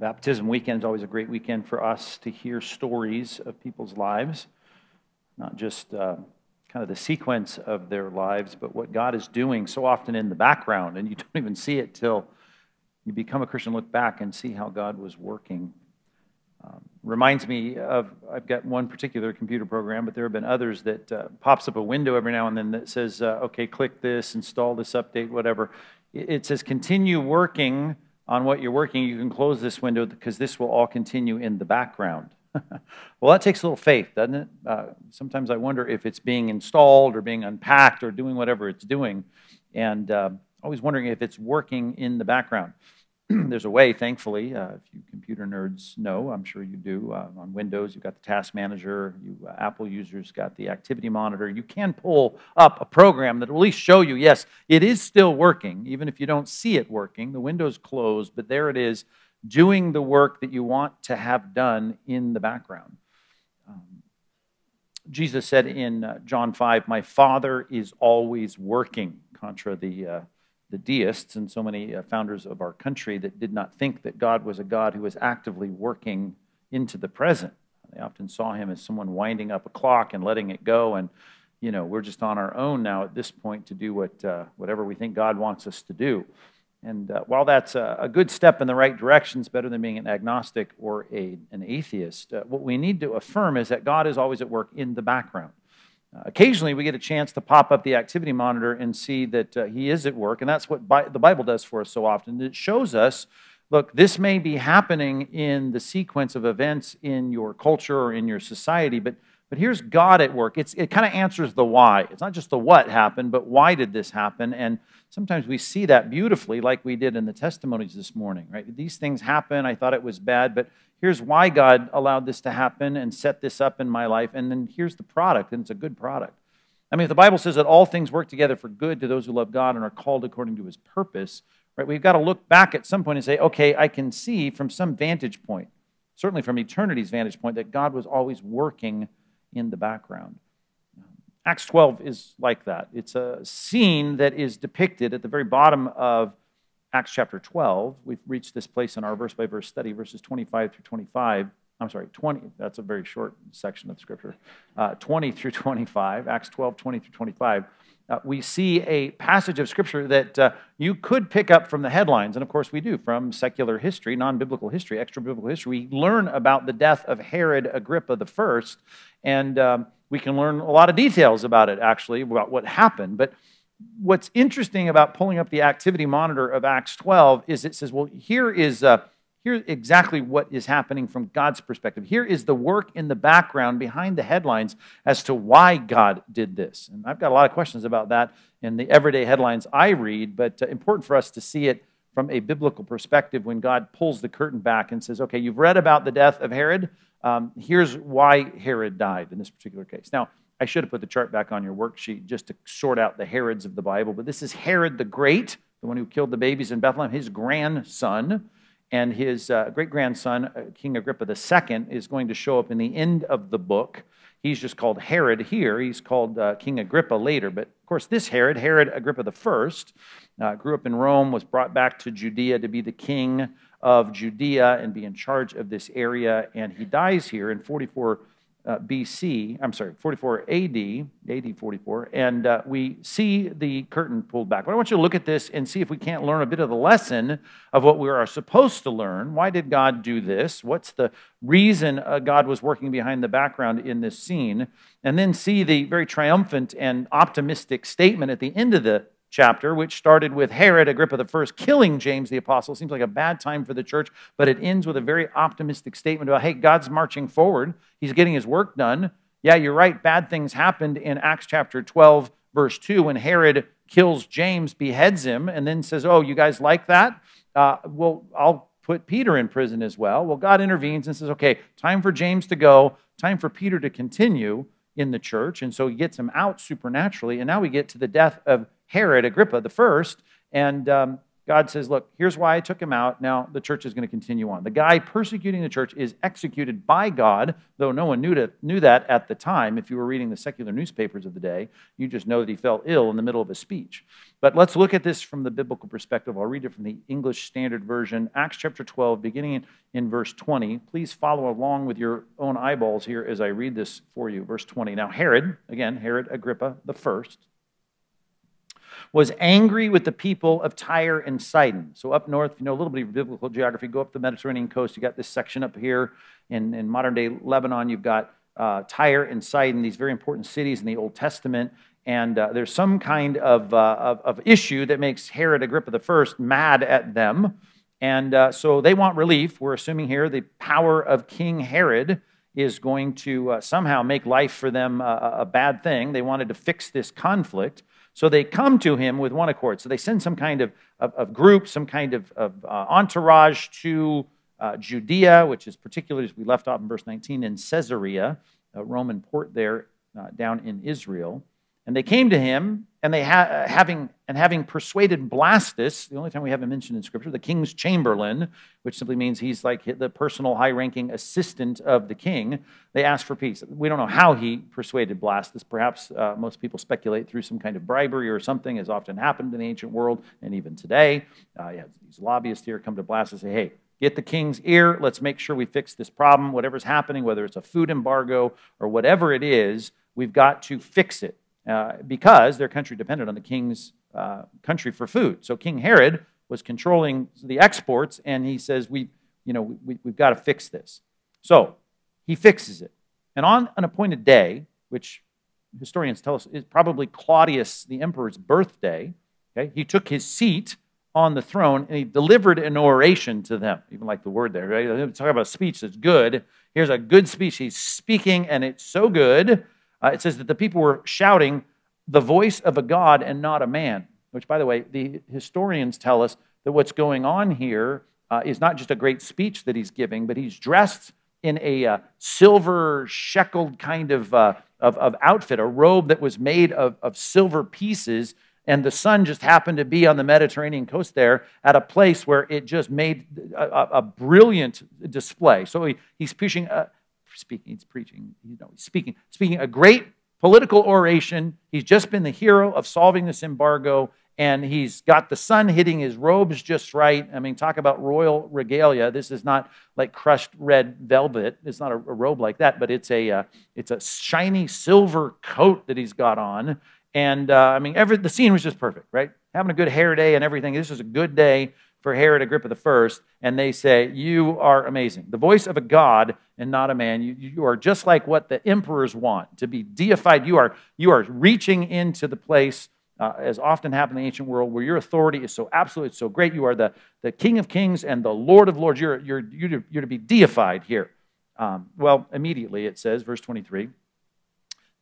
baptism weekend is always a great weekend for us to hear stories of people's lives, not just uh, kind of the sequence of their lives, but what God is doing so often in the background, and you don't even see it till you become a Christian, look back and see how God was working. Um, reminds me of I've got one particular computer program, but there have been others that uh, pops up a window every now and then that says, uh, "Okay, click this, install this update, whatever." It says, "Continue working." On what you're working, you can close this window because this will all continue in the background. well, that takes a little faith, doesn't it? Uh, sometimes I wonder if it's being installed or being unpacked or doing whatever it's doing. And uh, always wondering if it's working in the background. there's a way, thankfully, uh, if you computer nerds know, I'm sure you do. Uh, on Windows, you've got the Task Manager. You uh, Apple users got the Activity Monitor. You can pull up a program that will at least show you, yes, it is still working, even if you don't see it working. The window's closed, but there it is, doing the work that you want to have done in the background. Um, Jesus said in uh, John 5, My Father is always working, contra the uh, the deists and so many uh, founders of our country that did not think that God was a God who was actively working into the present. They often saw him as someone winding up a clock and letting it go. And, you know, we're just on our own now at this point to do what, uh, whatever we think God wants us to do. And uh, while that's a, a, good step in the right direction, it's better than being an agnostic or a, an atheist. Uh, what we need to affirm is that God is always at work in the background. Uh, occasionally, we get a chance to pop up the activity monitor and see that uh, he is at work, and that's what Bi- the Bible does for us so often. It shows us look, this may be happening in the sequence of events in your culture or in your society, but, but here's God at work. It's, it kind of answers the why. It's not just the what happened, but why did this happen? And sometimes we see that beautifully, like we did in the testimonies this morning, right? These things happen. I thought it was bad, but here's why God allowed this to happen and set this up in my life. And then here's the product, and it's a good product. I mean, if the Bible says that all things work together for good to those who love God and are called according to his purpose, right, we've got to look back at some point and say, okay, I can see from some vantage point, certainly from eternity's vantage point, that God was always working in the background. Acts 12 is like that. It's a scene that is depicted at the very bottom of Acts chapter 12. We've reached this place in our verse by verse study, verses 25 through 25. I'm sorry, 20. That's a very short section of scripture. Uh, 20 through 25, Acts 12, 20 through 25. Uh, we see a passage of scripture that uh, you could pick up from the headlines, and of course we do from secular history, non biblical history, extra biblical history. We learn about the death of Herod Agrippa the first, and um, we can learn a lot of details about it, actually, about what happened. But what's interesting about pulling up the activity monitor of Acts 12 is it says, well, here is uh, exactly what is happening from God's perspective. Here is the work in the background behind the headlines as to why God did this. And I've got a lot of questions about that in the everyday headlines I read, but uh, important for us to see it from a biblical perspective when God pulls the curtain back and says, okay, you've read about the death of Herod. Um, here's why Herod died in this particular case. Now, I should have put the chart back on your worksheet just to sort out the Herods of the Bible, but this is Herod the Great, the one who killed the babies in Bethlehem, his grandson. And his uh, great grandson, uh, King Agrippa II, is going to show up in the end of the book. He's just called Herod here. He's called uh, King Agrippa later. But of course, this Herod, Herod Agrippa I, uh, grew up in Rome, was brought back to Judea to be the king of Judea and be in charge of this area. And he dies here in 44 uh, BC, I'm sorry, 44 AD, AD 44, and uh, we see the curtain pulled back. But I want you to look at this and see if we can't learn a bit of the lesson of what we are supposed to learn. Why did God do this? What's the reason uh, God was working behind the background in this scene? And then see the very triumphant and optimistic statement at the end of the chapter, which started with Herod Agrippa I killing James the Apostle. Seems like a bad time for the church, but it ends with a very optimistic statement about hey, God's marching forward, He's getting His work done. Yeah, you're right, bad things happened in Acts chapter 12, verse 2, when Herod kills James, beheads him, and then says, Oh, you guys like that? Uh, well, I'll put Peter in prison as well. Well, God intervenes and says, Okay, time for James to go, time for Peter to continue in the church. And so he gets him out supernaturally. And now we get to the death of Herod Agrippa the first, and um, God says, Look, here's why I took him out. Now the church is going to continue on. The guy persecuting the church is executed by God, though no one knew, to, knew that at the time. If you were reading the secular newspapers of the day, you just know that he fell ill in the middle of a speech. But let's look at this from the biblical perspective. I'll read it from the English Standard Version, Acts chapter 12, beginning in, verse 20. Please follow along with your own eyeballs here as I read this for you. Verse 20. Now, Herod, again, Herod Agrippa the first, was angry with the people of Tyre and Sidon. So, up north, you know a little bit of biblical geography, go up the Mediterranean coast. You got this section up here in, in modern day Lebanon. You've got uh, Tyre and Sidon, these very important cities in the Old Testament. And uh, there's some kind of, uh, of, of, issue that makes Herod Agrippa I mad at them. And uh, so they want relief. We're assuming here the power of King Herod is going to uh, somehow make life for them a bad thing. They wanted to fix this conflict. So they come to him with one accord. So they send some kind of, of, of group, some kind of, of uh, entourage to uh, Judea, which is particularly, as we left off in verse 19, in Caesarea, a Roman port there uh, down in Israel. And they came to him, and they ha- uh, having and having persuaded Blastus, the only time we have him mentioned in Scripture, the king's chamberlain, which simply means he's like the personal high-ranking assistant of the king. They asked for peace. We don't know how he persuaded Blastus. Perhaps uh, most people speculate through some kind of bribery or something, as often happened in the ancient world and even today. Uh, these lobbyists here come to Blastus and say, "Hey, get the king's ear. Let's make sure we fix this problem. Whatever's happening, whether it's a food embargo or whatever it is, we've got to fix it." Uh, because their country depended on the king's uh, country for food. So King Herod was controlling the exports, and he says, we, you know, we, we've got to fix this. So he fixes it. And on an appointed day, which historians tell us is probably Claudius, the emperor's birthday, okay, he took his seat on the throne and he delivered an oration to them. Even like the word there, right? Talk about a speech that's good. Here's a good speech. He's speaking, and it's so good uh, it says that the people were shouting the voice of a God and not a man, which, by the way, the historians tell us that what's going on here uh, is not just a great speech that he's giving, but he's dressed in a uh, silver sheckled kind of, uh, of, of, outfit, a robe that was made of, of silver pieces. And the sun just happened to be on the Mediterranean coast there at a place where it just made a, a brilliant display. So he, he's pushing, uh, speaking, he's preaching, you know, he's speaking, speaking a great political oration. He's just been the hero of solving this embargo, and he's got the sun hitting his robes just right. I mean, talk about royal regalia. This is not like crushed red velvet. It's not a, a robe like that, but it's a uh, it's a shiny silver coat that he's got on. And uh, I mean, every the scene was just perfect, right? Having a good hair day and everything. This is a good day for Herod Agrippa I, and they say, You are amazing. The voice of a God and not a man. You, you are just like what the emperors want to be deified. You are, you are reaching into the place, uh, as often happened in the ancient world, where your authority is so absolute, so great. You are the, the King of kings and the Lord of lords. You're, you're, you're, to, you're to be deified here. Um, well, immediately it says, verse 23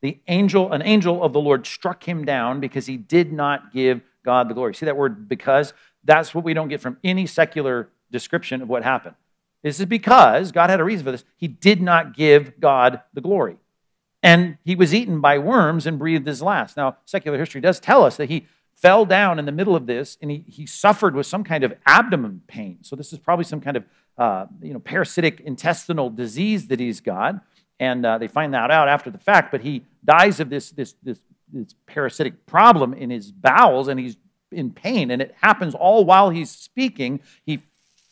the angel, an angel of the Lord struck him down because he did not give God the glory. See that word because? That's what we don't get from any secular description of what happened. This is because God had a reason for this. He did not give God the glory. And he was eaten by worms and breathed his last. Now, secular history does tell us that he fell down in the middle of this and he, he suffered with some kind of abdomen pain. So, this is probably some kind of uh, you know, parasitic intestinal disease that he's got. And uh, they find that out after the fact, but he dies of this, this, this, this parasitic problem in his bowels and he's in pain, and it happens all while he's speaking. He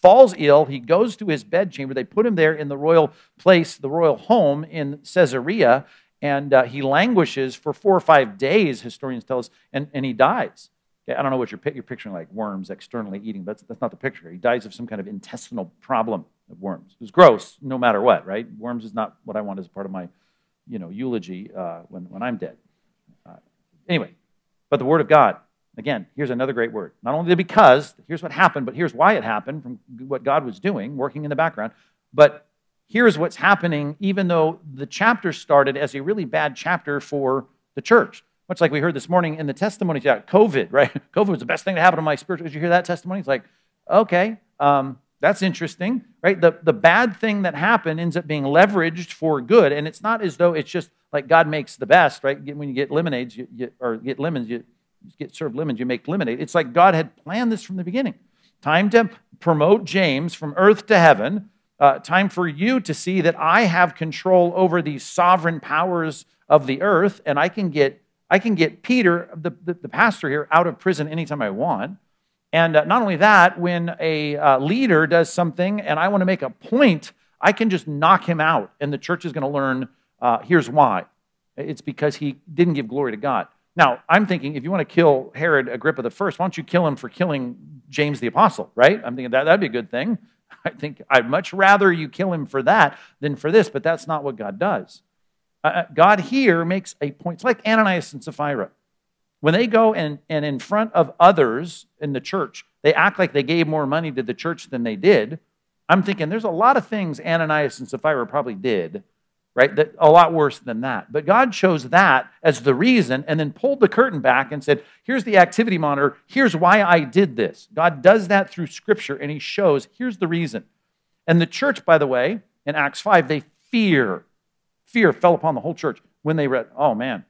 falls ill. He goes to his bedchamber. They put him there in the royal place, the royal home in Caesarea, and uh, he languishes for four or five days, historians tell us, and, and he dies. I don't know what you're, you're picturing, like worms externally eating. That's, that's not the picture. He dies of some kind of intestinal problem of worms. It was gross, no matter what, right? Worms is not what I want as part of my you know, eulogy uh, when, when I'm dead. Uh, anyway, but the Word of God Again, here's another great word. Not only the because, here's what happened, but here's why it happened from what God was doing, working in the background. But here's what's happening, even though the chapter started as a really bad chapter for the church. Much like we heard this morning in the testimony about COVID, right? COVID was the best thing to happen to my spiritual. Did you hear that testimony? It's like, okay, um, that's interesting, right? The, the bad thing that happened ends up being leveraged for good. And it's not as though it's just like God makes the best, right? When you get lemonades you, you, or get lemons, you, get served lemons, you make lemonade. It's like God had planned this from the beginning. time to promote James from earth to heaven, uh, time for you to see that I have control over these sovereign powers of the earth, and I can get, I can get Peter, the, the, the pastor here, out of prison anytime I want. And uh, not only that, when a uh, leader does something and I want to make a point, I can just knock him out, and the church is going to learn uh, here's why. It's because he didn't give glory to God. Now, I'm thinking if you want to kill Herod Agrippa the first, why don't you kill him for killing James the apostle, right? I'm thinking that that'd be a good thing. I think I'd much rather you kill him for that than for this, but that's not what God does. Uh, uh, God here makes a point. It's like Ananias and Sapphira. When they go and, and in front of others in the church, they act like they gave more money to the church than they did. I'm thinking there's a lot of things Ananias and Sapphira probably did right? That, a lot worse than that. But God chose that as the reason and then pulled the curtain back and said, here's the activity monitor. Here's why I did this. God does that through Scripture and He shows, here's the reason. And the church, by the way, in Acts 5, they fear. Fear fell upon the whole church when they read, oh man,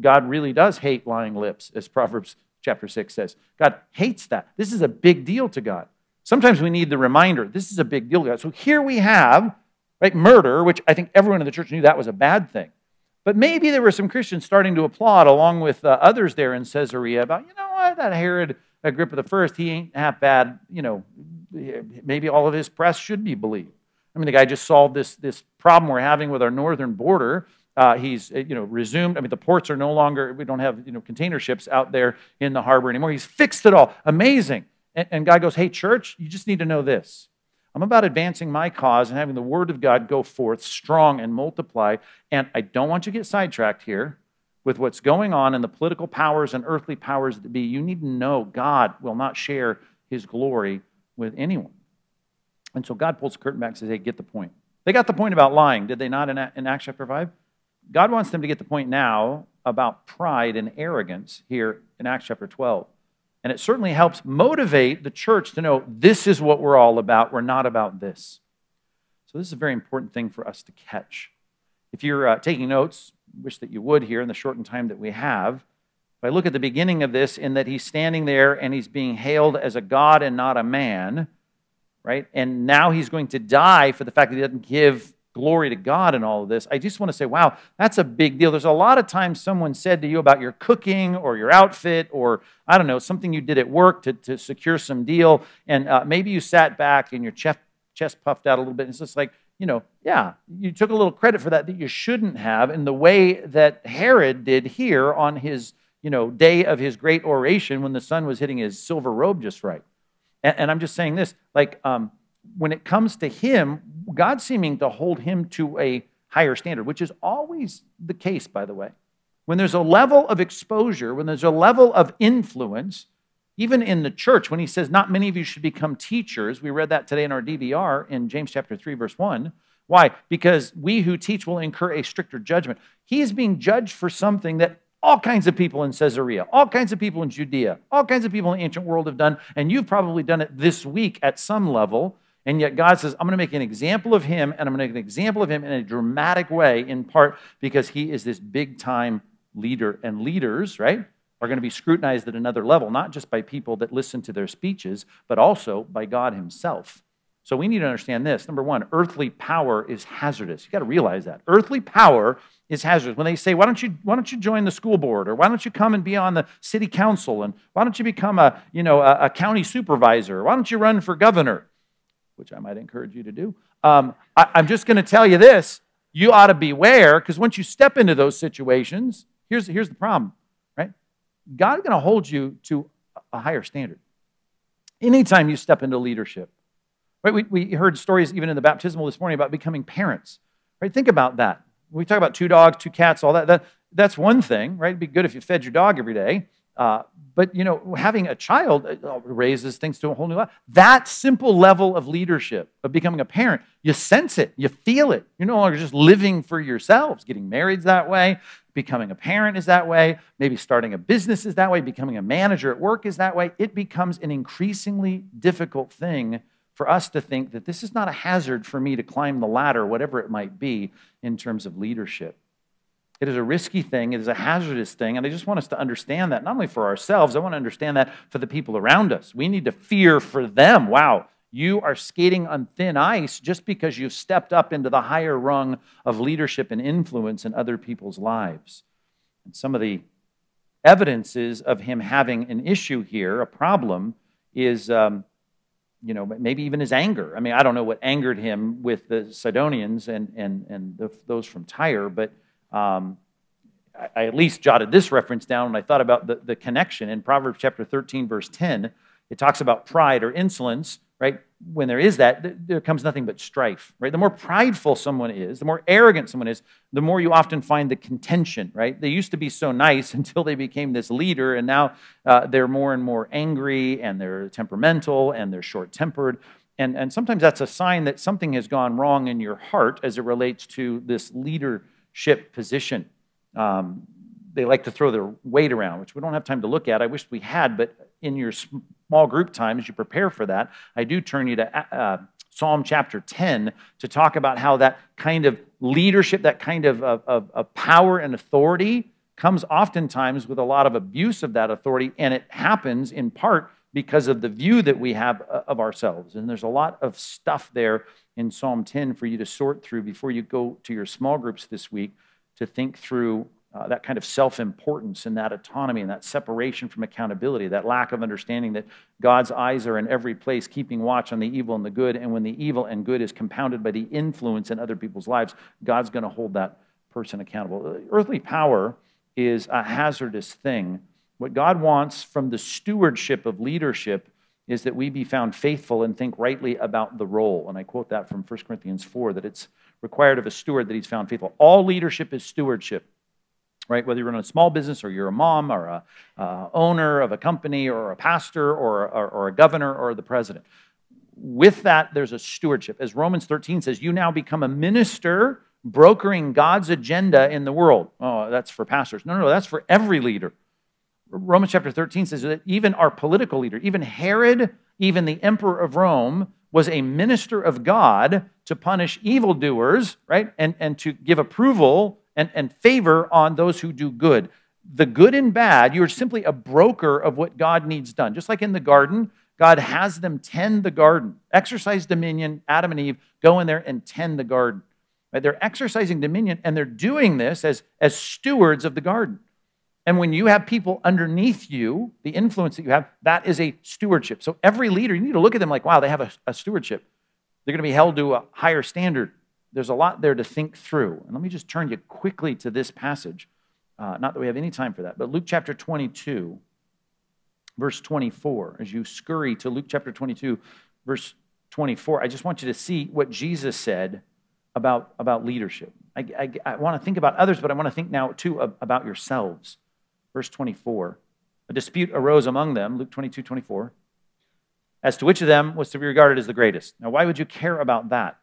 God really does hate lying lips, as Proverbs chapter 6 says. God hates that. This is a big deal to God. Sometimes we need the reminder this is a big deal God. So here we have right? Murder, which I think everyone in the church knew that was a bad thing. But maybe there were some Christians starting to applaud along with uh, others there in Caesarea about, you know what, that Herod Agrippa the first, he ain't half bad, you know, maybe all of his press should be believed. I mean, the guy just solved this, this problem we're having with our northern border. Uh, he's, uh, you know, resumed. I mean, the ports are no longer, we don't have, you know, container ships out there in the harbor anymore. He's fixed it all. Amazing. And, and God goes, hey, church, you just need to know this. I'm about advancing my cause and having the word of God go forth strong and multiply. And I don't want you to get sidetracked here with what's going on in the political powers and earthly powers that be. You need to know God will not share his glory with anyone. And so God pulls the curtain back and says, hey, get the point. They got the point about lying, did they not in, in Acts chapter 5? God wants them to get the point now about pride and arrogance here in Acts chapter 12. And it certainly helps motivate the church to know this is what we're all about. We're not about this. So, this is a very important thing for us to catch. If you're uh, taking notes, wish that you would here in the shortened time that we have. If I look at the beginning of this, in that he's standing there and he's being hailed as a God and not a man, right? And now he's going to die for the fact that he doesn't give glory to God in all of this, I just want to say, wow, that's a big deal. There's a lot of times someone said to you about your cooking or your outfit or, I don't know, something you did at work to, to secure some deal. And uh, maybe you sat back and your chest, chest puffed out a little bit. And It's just like, you know, yeah, you took a little credit for that that you shouldn't have in the way that Herod did here on his, you know, day of his great oration when the sun was hitting his silver robe just right. And, and I'm just saying this, like, um, when it comes to him, God seeming to hold him to a higher standard, which is always the case, by the way. When there's a level of exposure, when there's a level of influence, even in the church, when he says, Not many of you should become teachers, we read that today in our DVR in James chapter 3, verse 1. Why? Because we who teach will incur a stricter judgment. He is being judged for something that all kinds of people in Caesarea, all kinds of people in Judea, all kinds of people in the ancient world have done, and you've probably done it this week at some level. And yet God says, I'm going to make an example of him, and I'm going to make an example of him in a dramatic way, in part because he is this big time leader. And leaders, right, are going to be scrutinized at another level, not just by people that listen to their speeches, but also by God himself. So we need to understand this. Number one, earthly power is hazardous. You got to realize that. Earthly power is hazardous. When they say, why don't you, why don't you join the school board? Or why don't you come and be on the city council? And why don't you become a, you know, a, a county supervisor? Why don't you run for governor? Which I might encourage you to do. Um, I, I'm just going to tell you this you ought to beware because once you step into those situations, here's, here's the problem, right? God's going to hold you to a higher standard. Anytime you step into leadership, right? We, we heard stories even in the baptismal this morning about becoming parents, right? Think about that. we talk about two dogs, two cats, all that, that that's one thing, right? It'd be good if you fed your dog every day. Uh, but you know, having a child uh, raises things to a whole new level. That simple level of leadership, of becoming a parent, you sense it, you feel it. You're no longer just living for yourselves. Getting married that way, becoming a parent is that way, maybe starting a business is that way, becoming a manager at work is that way. It becomes an increasingly difficult thing for us to think that this is not a hazard for me to climb the ladder, whatever it might be, in terms of leadership. It is a risky thing. It is a hazardous thing. And I just want us to understand that, not only for ourselves, I want to understand that for the people around us. We need to fear for them. Wow, you are skating on thin ice just because you've stepped up into the higher rung of leadership and influence in other people's lives. And some of the evidences of him having an issue here, a problem, is. Um, you know, maybe even his anger. I mean, I don't know what angered him with the Sidonians and, and, and the, those from Tyre, but um, I, I, at least jotted this reference down when I thought about the, the connection. In Proverbs chapter 13, verse 10, it talks about pride or insolence right? When there is that, there comes nothing but strife, right? The more prideful someone is, the more arrogant someone is, the more you often find the contention, right? They used to be so nice until they became this leader, and now uh, they're more and more angry, and they're temperamental, and they're short tempered. And, and sometimes that's a sign that something has gone wrong in your heart as it relates to this leadership position. Um, they like to throw their weight around, which we don't have time to look at. I wish we had, but in your small group time, as you prepare for that, I do turn you to uh, Psalm chapter 10 to talk about how that kind of leadership, that kind of, of, of power and authority comes oftentimes with a lot of abuse of that authority, and it happens in part because of the view that we have uh, of ourselves. And there's a lot of stuff there in Psalm 10 for you to sort through before you go to your small groups this week to think through uh, that kind of self importance and that autonomy and that separation from accountability, that lack of understanding that God's eyes are in every place, keeping watch on the evil and the good. And when the evil and good is compounded by the influence in other people's lives, God's going to hold that person accountable. Earthly power is a hazardous thing. What God wants from the stewardship of leadership is that we be found faithful and think rightly about the role. And I quote that from 1 Corinthians 4 that it's required of a steward that he's found faithful. All leadership is stewardship right? Whether you're in a small business or you're a mom or a uh, owner of a company or a pastor or, or, or a governor or the president. With that, there's a stewardship. As Romans 13 says, you now become a minister brokering God's agenda in the world. Oh, that's for pastors. No, no, no, that's for every leader. Romans chapter 13 says that even our political leader, even Herod, even the emperor of Rome, was a minister of God to punish evildoers, right? And, and to give approval and, and favor on those who do good. The good and bad, you're simply a broker of what God needs done. Just like in the garden, God has them tend the garden, exercise dominion. Adam and Eve go in there and tend the garden. Right? They're exercising dominion and they're doing this as, as stewards of the garden. And when you have people underneath you, the influence that you have, that is a stewardship. So every leader, you need to look at them like, wow, they have a, a stewardship. They're going to be held to a higher standard there's a lot there to think through. And let me just turn you quickly to this passage. Uh, not that we have any time for that, but Luke chapter 22, verse 24. As you scurry to Luke chapter 22, verse 24, I just want you to see what Jesus said about, about leadership. I, I, I want to think about others, but I want to think now too about yourselves. Verse 24. A dispute arose among them, Luke 22, 24, as to which of them was to be regarded as the greatest. Now, why would you care about that?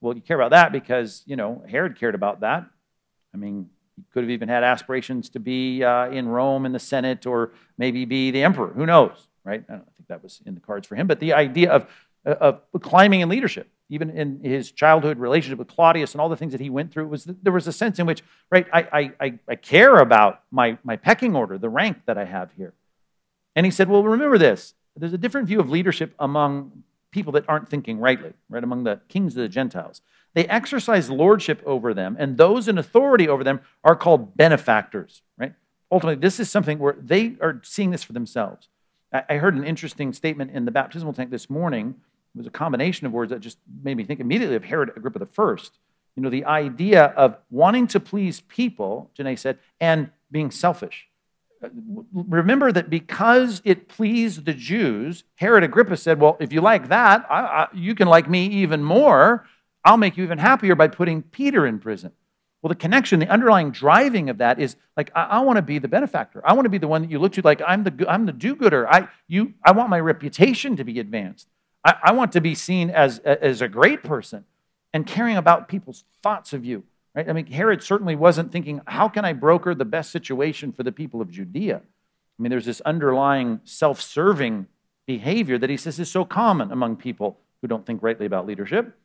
Well, you care about that because, you know, Herod cared about that. I mean, he could have even had aspirations to be uh, in Rome in the Senate or maybe be the emperor. Who knows, right? I don't think that was in the cards for him. But the idea of, of climbing in leadership, even in his childhood relationship with Claudius and all the things that he went through, was there was a sense in which, right, I, I, I care about my, my pecking order, the rank that I have here. And he said, well, remember this. There's a different view of leadership among people that aren't thinking rightly, right? Among the kings of the Gentiles. They exercise lordship over them, and those in authority over them are called benefactors, right? Ultimately, this is something where they are seeing this for themselves. I heard an interesting statement in the baptismal tank this morning. It was a combination of words that just made me think immediately of Herod Agrippa I. You know, the idea of wanting to please people, Janae said, and being selfish uh, remember that because it pleased the Jews, Herod Agrippa said, Well, if you like that, I, I, you can like me even more. I'll make you even happier by putting Peter in prison. Well, the connection, the underlying driving of that is like, I, I want to be the benefactor. I want to be the one that you look to like, I'm the, I'm the do gooder. I, you, I want my reputation to be advanced. I, I want to be seen as, as a great person and caring about people's thoughts of you. Right? I mean, Herod certainly wasn't thinking, how can I broker the best situation for the people of Judea? I mean, there's this underlying self serving behavior that he says is so common among people who don't think rightly about leadership.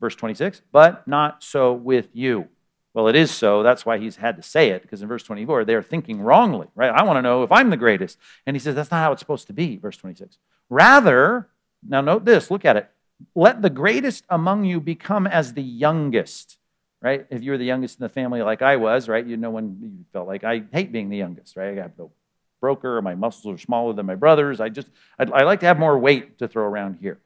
Verse 26, but not so with you. Well, it is so. That's why he's had to say it, because in verse 24, they're thinking wrongly, right? I want to know if I'm the greatest. And he says, that's not how it's supposed to be, verse 26. Rather, now note this, look at it. Let the greatest among you become as the youngest, right? If you were the youngest in the family like I was, right, you know when you felt like I hate being the youngest, right? I got no broker, my muscles are smaller than my brothers. I just, I, I like to have more weight to throw around here.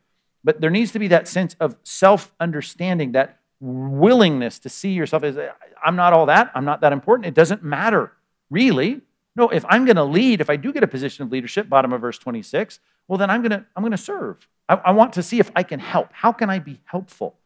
But there needs to be that sense of self understanding, that willingness to see yourself as I'm not all that, I'm not that important. It doesn't matter, really. No, if I'm going to lead, if I do get a position of leadership, bottom of verse 26, well, then I'm going to I'm going to serve. I, I want to see if I can help. How can I be helpful?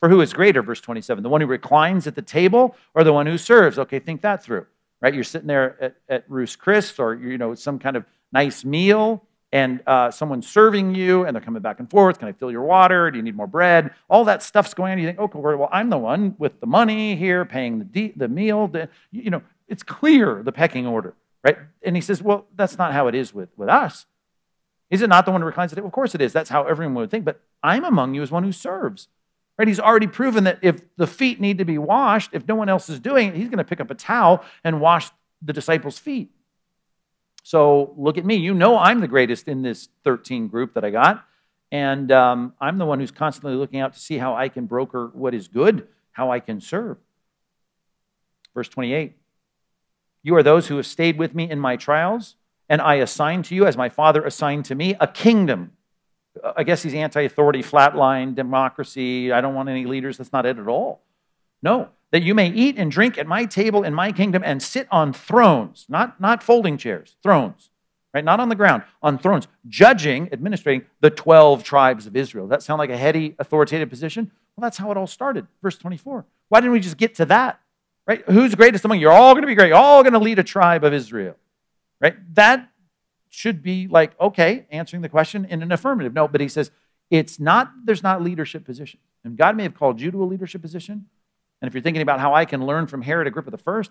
For who is greater, verse 27, the one who reclines at the table or the one who serves? Okay, think that through, right? You're sitting there at, at Ruth's Chris or, you know, some kind of nice meal and uh, someone's serving you and they're coming back and forth. Can I fill your water? Do you need more bread? All that stuff's going on. You think, okay, well, I'm the one with the money here, paying the, de- the meal. The, you know, it's clear the pecking order, right? And he says, well, that's not how it is with, with us. Is it not the one who reclines at? Of course it is. That's how everyone would think. But I'm among you as one who serves. Right? He's already proven that if the feet need to be washed, if no one else is doing it, he's going to pick up a towel and wash the disciples' feet. So look at me. You know I'm the greatest in this 13 group that I got. And um, I'm the one who's constantly looking out to see how I can broker what is good, how I can serve. Verse 28 You are those who have stayed with me in my trials, and I assign to you, as my Father assigned to me, a kingdom. Uh, I guess he's anti authority, flatline, democracy. I don't want any leaders. That's not it at all. No, that you may eat and drink at my table in my kingdom and sit on thrones, not, not folding chairs, thrones, right? Not on the ground, on thrones, judging, administrating the 12 tribes of Israel. Does that sound like a heady, authoritative position? Well, that's how it all started. Verse 24. Why didn't we just get to that? Right? Who's greatest among you? You're all going to be great. You're all going to lead a tribe of Israel. Right? That should be like, okay, answering the question in an affirmative. No, but he says, it's not, there's not leadership position. And God may have called you to a leadership position, and if you're thinking about how I can learn from Herod Agrippa I,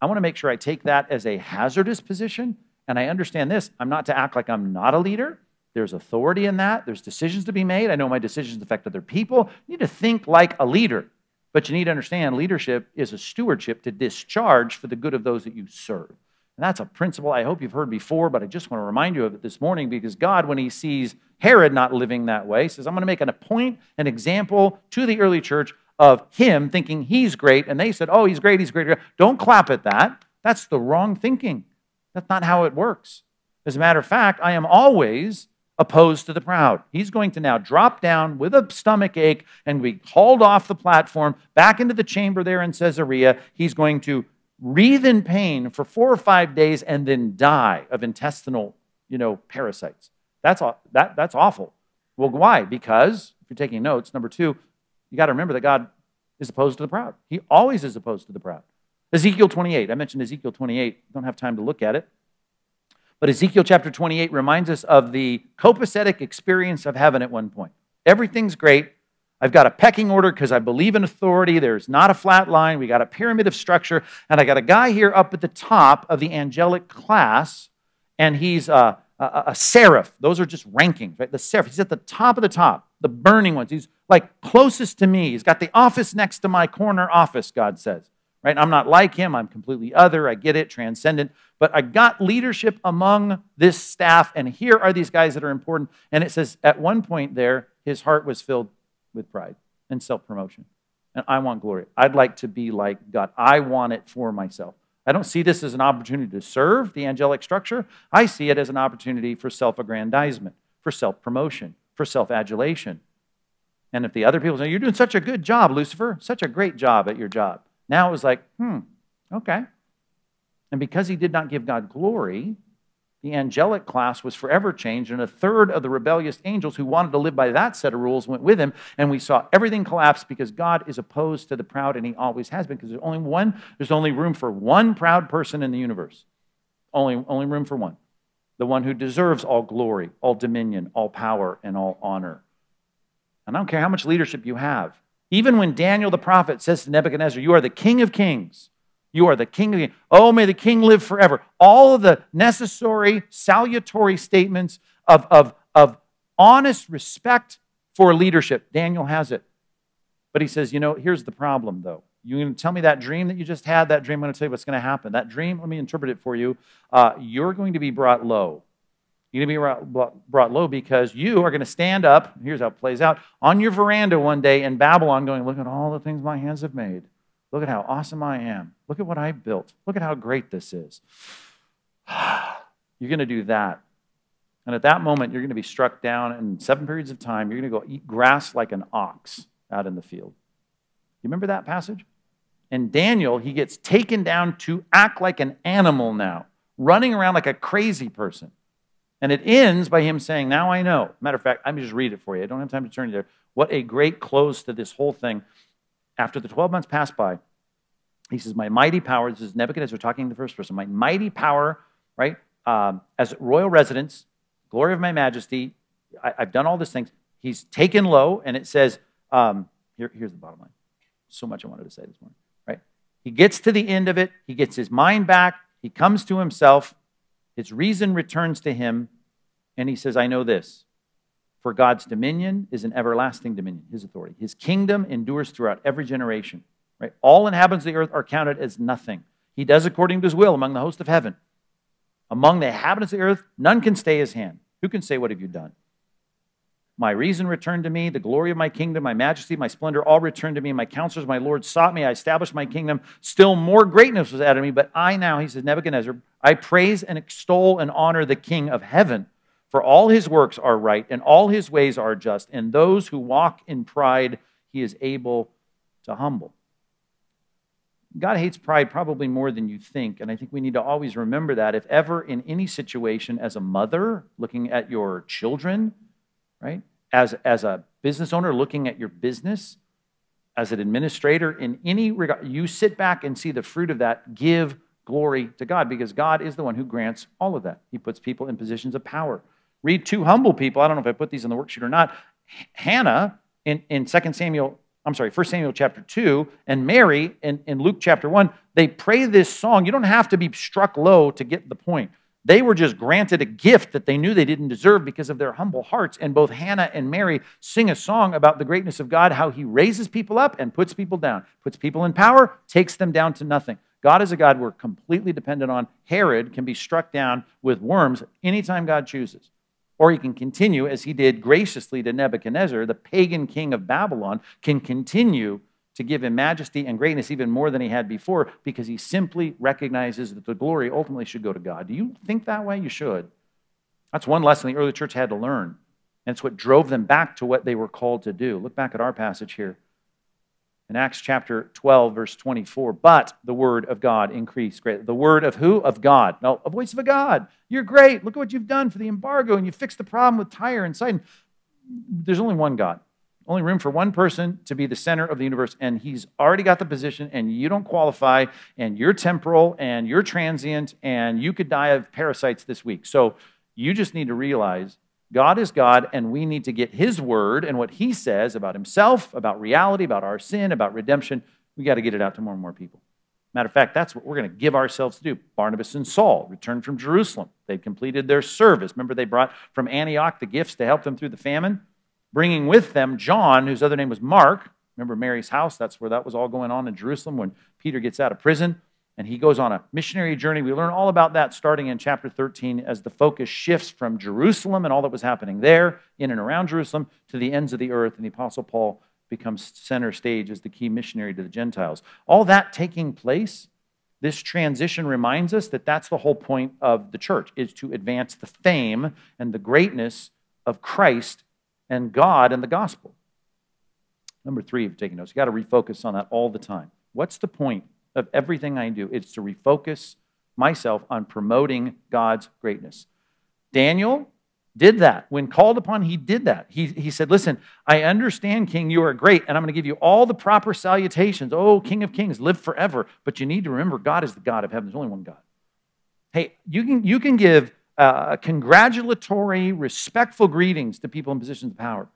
I want to make sure I take that as a hazardous position. And I understand this I'm not to act like I'm not a leader. There's authority in that. There's decisions to be made. I know my decisions affect other people. You need to think like a leader. But you need to understand leadership is a stewardship to discharge for the good of those that you serve. And that's a principle I hope you've heard before, but I just want to remind you of it this morning because God, when he sees Herod not living that way, says, I'm going to make an, point, an example to the early church of him thinking he's great, and they said, Oh, he's great, he's great. Don't clap at that. That's the wrong thinking. That's not how it works. As a matter of fact, I am always opposed to the proud. He's going to now drop down with a stomach ache and be hauled off the platform back into the chamber there in Caesarea. He's going to wreathe in pain for four or five days and then die of intestinal, you know, parasites. That's, that, that's awful. Well, why? Because, if you're taking notes, number two, you got to remember that God is opposed to the proud. He always is opposed to the proud. Ezekiel 28. I mentioned Ezekiel 28. Don't have time to look at it. But Ezekiel chapter 28 reminds us of the copacetic experience of heaven at one point. Everything's great. I've got a pecking order because I believe in authority. There's not a flat line. We got a pyramid of structure. And I got a guy here up at the top of the angelic class, and he's a, a, a seraph. Those are just rankings, right? The seraph. He's at the top of the top, the burning ones. He's like closest to me. He's got the office next to my corner office, God says. Right? I'm not like him. I'm completely other. I get it, transcendent. But I got leadership among this staff, and here are these guys that are important. And it says at one point there, his heart was filled with pride and self promotion. And I want glory. I'd like to be like God. I want it for myself. I don't see this as an opportunity to serve the angelic structure. I see it as an opportunity for self aggrandizement, for self promotion, for self adulation. And if the other people say, You're doing such a good job, Lucifer, such a great job at your job. Now it was like, Hmm, okay. And because he did not give God glory, the angelic class was forever changed, and a third of the rebellious angels who wanted to live by that set of rules went with him, and we saw everything collapse because God is opposed to the proud, and he always has been, because there's only one, there's only room for one proud person in the universe. Only, only room for one. The one who deserves all glory, all dominion, all power, and all honor. And I don't care how much leadership you have. Even when Daniel the prophet says to Nebuchadnezzar, You are the king of kings. You are the king of kings. Oh, may the king live forever. All of the necessary, salutary statements of, of, of honest respect for leadership. Daniel has it. But he says, You know, here's the problem, though. You're going to tell me that dream that you just had? That dream, I'm going to tell you what's going to happen. That dream, let me interpret it for you. Uh, you're going to be brought low. You're going to be brought low because you are going to stand up. Here's how it plays out on your veranda one day in Babylon, going, Look at all the things my hands have made. Look at how awesome I am. Look at what I built. Look at how great this is. You're going to do that. And at that moment, you're going to be struck down in seven periods of time. You're going to go eat grass like an ox out in the field. You remember that passage? And Daniel, he gets taken down to act like an animal now, running around like a crazy person. And it ends by him saying, Now I know. Matter of fact, me just read it for you. I don't have time to turn you there. What a great close to this whole thing. After the 12 months passed by, he says, My mighty power, this is Nebuchadnezzar talking in the first person, my mighty power, right, um, as royal residence, glory of my majesty, I, have done all these things. He's taken low, and it says, um, here, here's the bottom line. So much I wanted to say this morning, right? He gets to the end of it, he gets his mind back, he comes to himself, his reason returns to him, and he says, I know this. For God's dominion is an everlasting dominion, his authority. His kingdom endures throughout every generation. Right? All inhabitants of the earth are counted as nothing. He does according to his will among the host of heaven. Among the inhabitants of the earth, none can stay his hand. Who can say, What have you done? My reason returned to me, the glory of my kingdom, my majesty, my splendor, all returned to me. My counselors, my Lord sought me. I established my kingdom. Still more greatness was added to me. But I now, he says, Nebuchadnezzar, I praise and extol and honor the King of heaven. For all his works are right, and all his ways are just, and those who walk in pride he is able to humble. God hates pride probably more than you think, and I think we need to always remember that. If ever in any situation, as a mother looking at your children, right? As, as a business owner looking at your business, as an administrator, in any regard, you sit back and see the fruit of that. Give glory to God because God is the one who grants all of that. He puts people in positions of power. Read two humble people. I don't know if I put these in the worksheet or not. Hannah in, in 2 Samuel, I'm sorry, 1 Samuel chapter 2, and Mary in, in Luke chapter 1, they pray this song. You don't have to be struck low to get the point. They were just granted a gift that they knew they didn't deserve because of their humble hearts. And both Hannah and Mary sing a song about the greatness of God, how he raises people up and puts people down, puts people in power, takes them down to nothing. God is a God we're completely dependent on. Herod can be struck down with worms anytime God chooses. Or he can continue, as he did graciously to Nebuchadnezzar, the pagan king of Babylon, can continue to give him majesty and greatness even more than he had before because he simply recognizes that the glory ultimately should go to God. Do you think that way? You should. That's one lesson the early church had to learn. And it's what drove them back to what they were called to do. Look back at our passage here in Acts chapter 12, verse 24. But the word of God increased greatly. The word of who? Of God. No, a voice of a God. You're great. Look at what you've done for the embargo, and you fixed the problem with Tyre and Sidon. There's only one God only room for one person to be the center of the universe, and he's already got the position, and you don't qualify, and you're temporal, and you're transient, and you could die of parasites this week. So you just need to realize God is God, and we need to get his word and what he says about himself, about reality, about our sin, about redemption. We got to get it out to more and more people. Matter of fact, that's what we're going to give ourselves to do. Barnabas and Saul returned from Jerusalem. They'd completed their service. Remember, they brought from Antioch the gifts to help them through the famine? bringing with them John, whose other name was Mark. Remember Mary's house? That's where that was all going on in Jerusalem when Peter gets out of prison and he goes on a missionary journey. We learn all about that starting in chapter 13 as the focus shifts from Jerusalem and all that was happening there, in and around Jerusalem, to the ends of the earth. And the Apostle Paul becomes center stage as the key missionary to the Gentiles. All that taking place, this transition reminds us that that's the whole point of the church, is to advance the fame and the greatness of Christ and God and the gospel. Number three, if you're taking notes, you got to refocus on that all the time. What's the point of everything I do? It's to refocus myself on promoting God's greatness. Daniel did that. When called upon, he did that. He, he said, Listen, I understand, King, you are great, and I'm going to give you all the proper salutations. Oh, King of Kings, live forever. But you need to remember, God is the God of heaven. There's only one God. Hey, you can, you can give uh, congratulatory, respectful greetings to people in positions of power.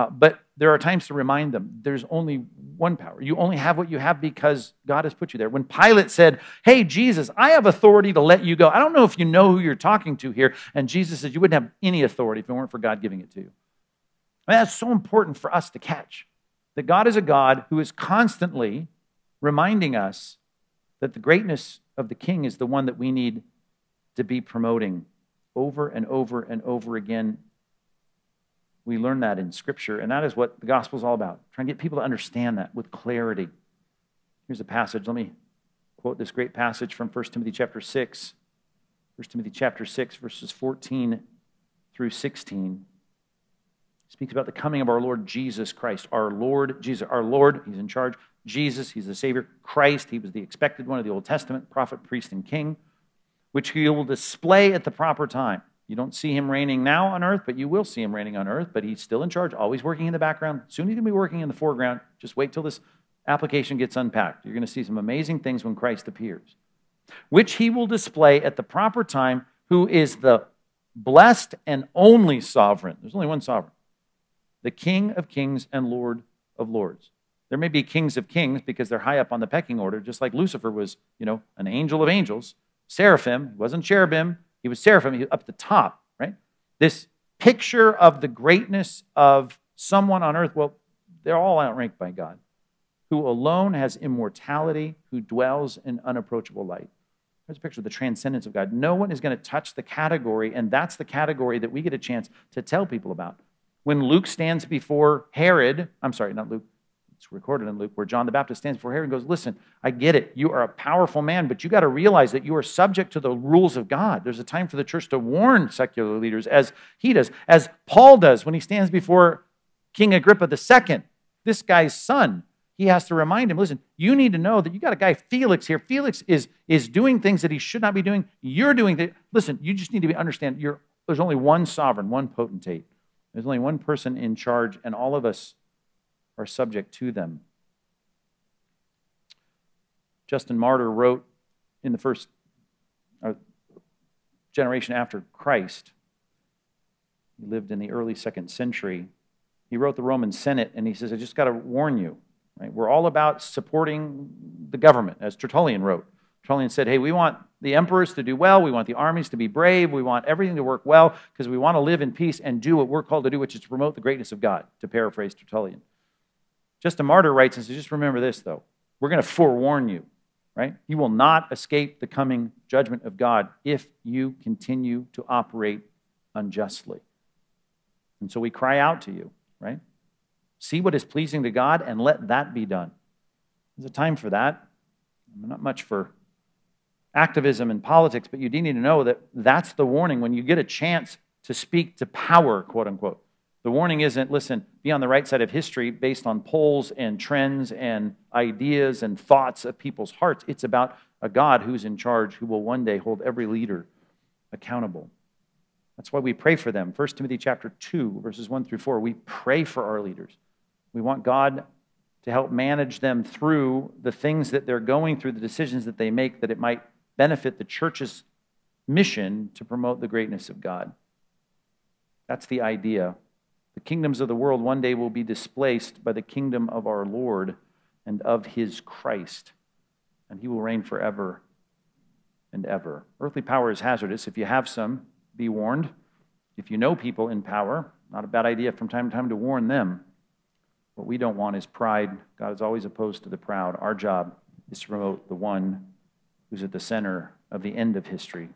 Uh, but there are times to remind them there's only one power. You only have what you have because God has put you there. When Pilate said, Hey, Jesus, I have authority to let you go, I don't know if you know who you're talking to here. And Jesus said, You wouldn't have any authority if it weren't for God giving it to you. I mean, that's so important for us to catch that God is a God who is constantly reminding us that the greatness of the king is the one that we need to be promoting over and over and over again. We learn that in Scripture, and that is what the gospel is all about. Trying to get people to understand that with clarity. Here's a passage. Let me quote this great passage from 1 Timothy chapter 6. 1 Timothy chapter 6, verses 14 through 16 speaks about the coming of our Lord Jesus Christ. Our Lord Jesus, our Lord, He's in charge. Jesus, He's the Savior. Christ, He was the expected one of the Old Testament, prophet, priest, and king, which He will display at the proper time. You don't see Him reigning now on earth, but you will see Him reigning on earth, but He's still in charge, always working in the background. Soon He's going to be working in the foreground. Just wait till this application gets unpacked. You're going to see some amazing things when Christ appears, which He will display at the proper time, who is the blessed and only sovereign. There's only one sovereign the King of kings and Lord of lords. There may be kings of kings because they're high up on the pecking order, just like Lucifer was, you know, an angel of angels. Seraphim, he wasn't cherubim, he was seraphim, he was up the top, right? This picture of the greatness of someone on earth, well, they're all outranked by God, who alone has immortality, who dwells in unapproachable light. There's a picture of the transcendence of God. No one is going to touch the category, and that's the category that we get a chance to tell people about. When Luke stands before Herod, I'm sorry, not Luke, it's recorded in Luke, where John the Baptist stands before Herod and goes, Listen, I get it. You are a powerful man, but you got to realize that you are subject to the rules of God. There's a time for the church to warn secular leaders, as he does, as Paul does when he stands before King Agrippa II, this guy's son. He has to remind him, listen, you need to know that you got a guy, Felix, here. Felix is, is doing things that he should not be doing. You're doing things. Listen, you just need to be, understand you're, there's only one sovereign, one potentate. There's only one person in charge, and all of us are subject to them. Justin Martyr wrote in the first uh, generation after Christ, he lived in the early second century. He wrote the Roman Senate, and he says, I just got to warn you. Right? We're all about supporting the government, as Tertullian wrote. Tertullian said, Hey, we want the emperors to do well. We want the armies to be brave. We want everything to work well because we want to live in peace and do what we're called to do, which is to promote the greatness of God, to paraphrase Tertullian. Justin Martyr writes and says, Just remember this, though. We're going to forewarn you, right? You will not escape the coming judgment of God if you continue to operate unjustly. And so we cry out to you, right? See what is pleasing to God and let that be done. There's a time for that. Not much for activism and politics, but you do need to know that that's the warning when you get a chance to speak to power, quote unquote. The warning isn't, listen, be on the right side of history based on polls and trends and ideas and thoughts of people's hearts. It's about a God who's in charge, who will one day hold every leader accountable. That's why we pray for them. 1 Timothy chapter 2, verses 1 through 4. We pray for our leaders. We want God to help manage them through the things that they're going through, the decisions that they make, that it might benefit the church's mission to promote the greatness of God. That's the idea. The kingdoms of the world one day will be displaced by the kingdom of our Lord and of his Christ, and he will reign forever and ever. Earthly power is hazardous. If you have some, be warned. If you know people in power, not a bad idea from time to time to warn them. What we don't want is pride. God is always opposed to the proud. Our job is to promote the one who's at the center of the end of history,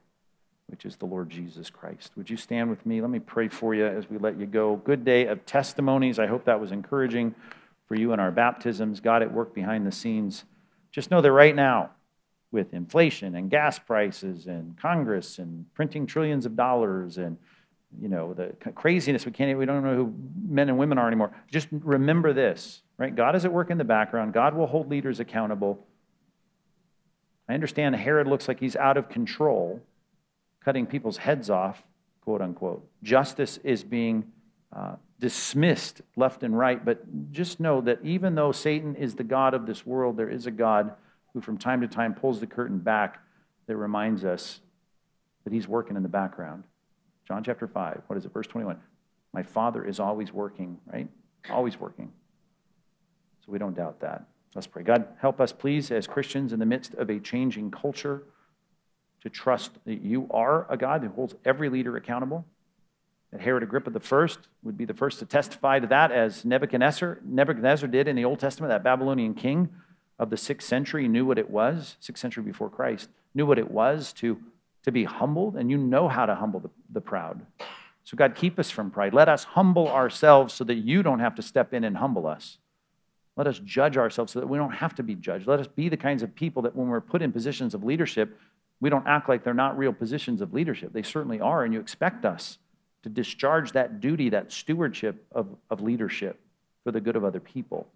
which is the Lord Jesus Christ. Would you stand with me? Let me pray for you as we let you go. Good day of testimonies. I hope that was encouraging for you in our baptisms. God at work behind the scenes. Just know that right now, with inflation and gas prices and Congress and printing trillions of dollars and you know the craziness we can't we don't know who men and women are anymore just remember this right god is at work in the background god will hold leaders accountable I understand Herod looks like he's out of control, cutting people's heads off, quote unquote. Justice is being uh, dismissed left and right, but just know that even though Satan is the God of this world, there is a God who from time to time pulls the curtain back that reminds us that he's working in the background. John chapter 5, what is it, verse 21? My Father is always working, right? Always working. So we don't doubt that. Let's pray. God, help us, please, as Christians in the midst of a changing culture, to trust that you are a God who holds every leader accountable. That Herod Agrippa I would be the first to testify to that, as Nebuchadnezzar, Nebuchadnezzar did in the Old Testament, that Babylonian king of the sixth century knew what it was, sixth century before Christ, knew what it was to, to be humbled, and you know how to humble the, the proud. So, God, keep us from pride. Let us humble ourselves so that you don't have to step in and humble us. Let us judge ourselves so that we don't have to be judged. Let us be the kinds of people that when we're put in positions of leadership, we don't act like they're not real positions of leadership. They certainly are, and you expect us to discharge that duty, that stewardship of, of leadership for the good of other people,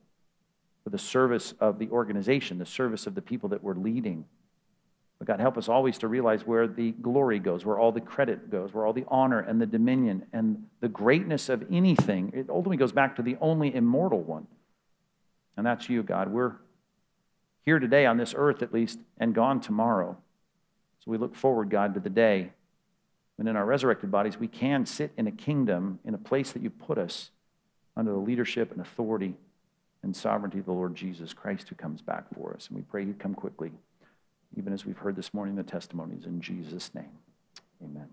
for the service of the organization, the service of the people that we're leading. But God, help us always to realize where the glory goes, where all the credit goes, where all the honor and the dominion and the greatness of anything. It ultimately goes back to the only immortal one and that's you, God. We're here today on this earth, at least, and gone tomorrow. So we look forward, God, to the day when in our resurrected bodies we can sit in a kingdom, in a place that you put us under the leadership and authority and sovereignty of the Lord Jesus Christ who comes back for us. And we pray you come quickly, even as we've heard this morning the testimonies. In Jesus' name, amen.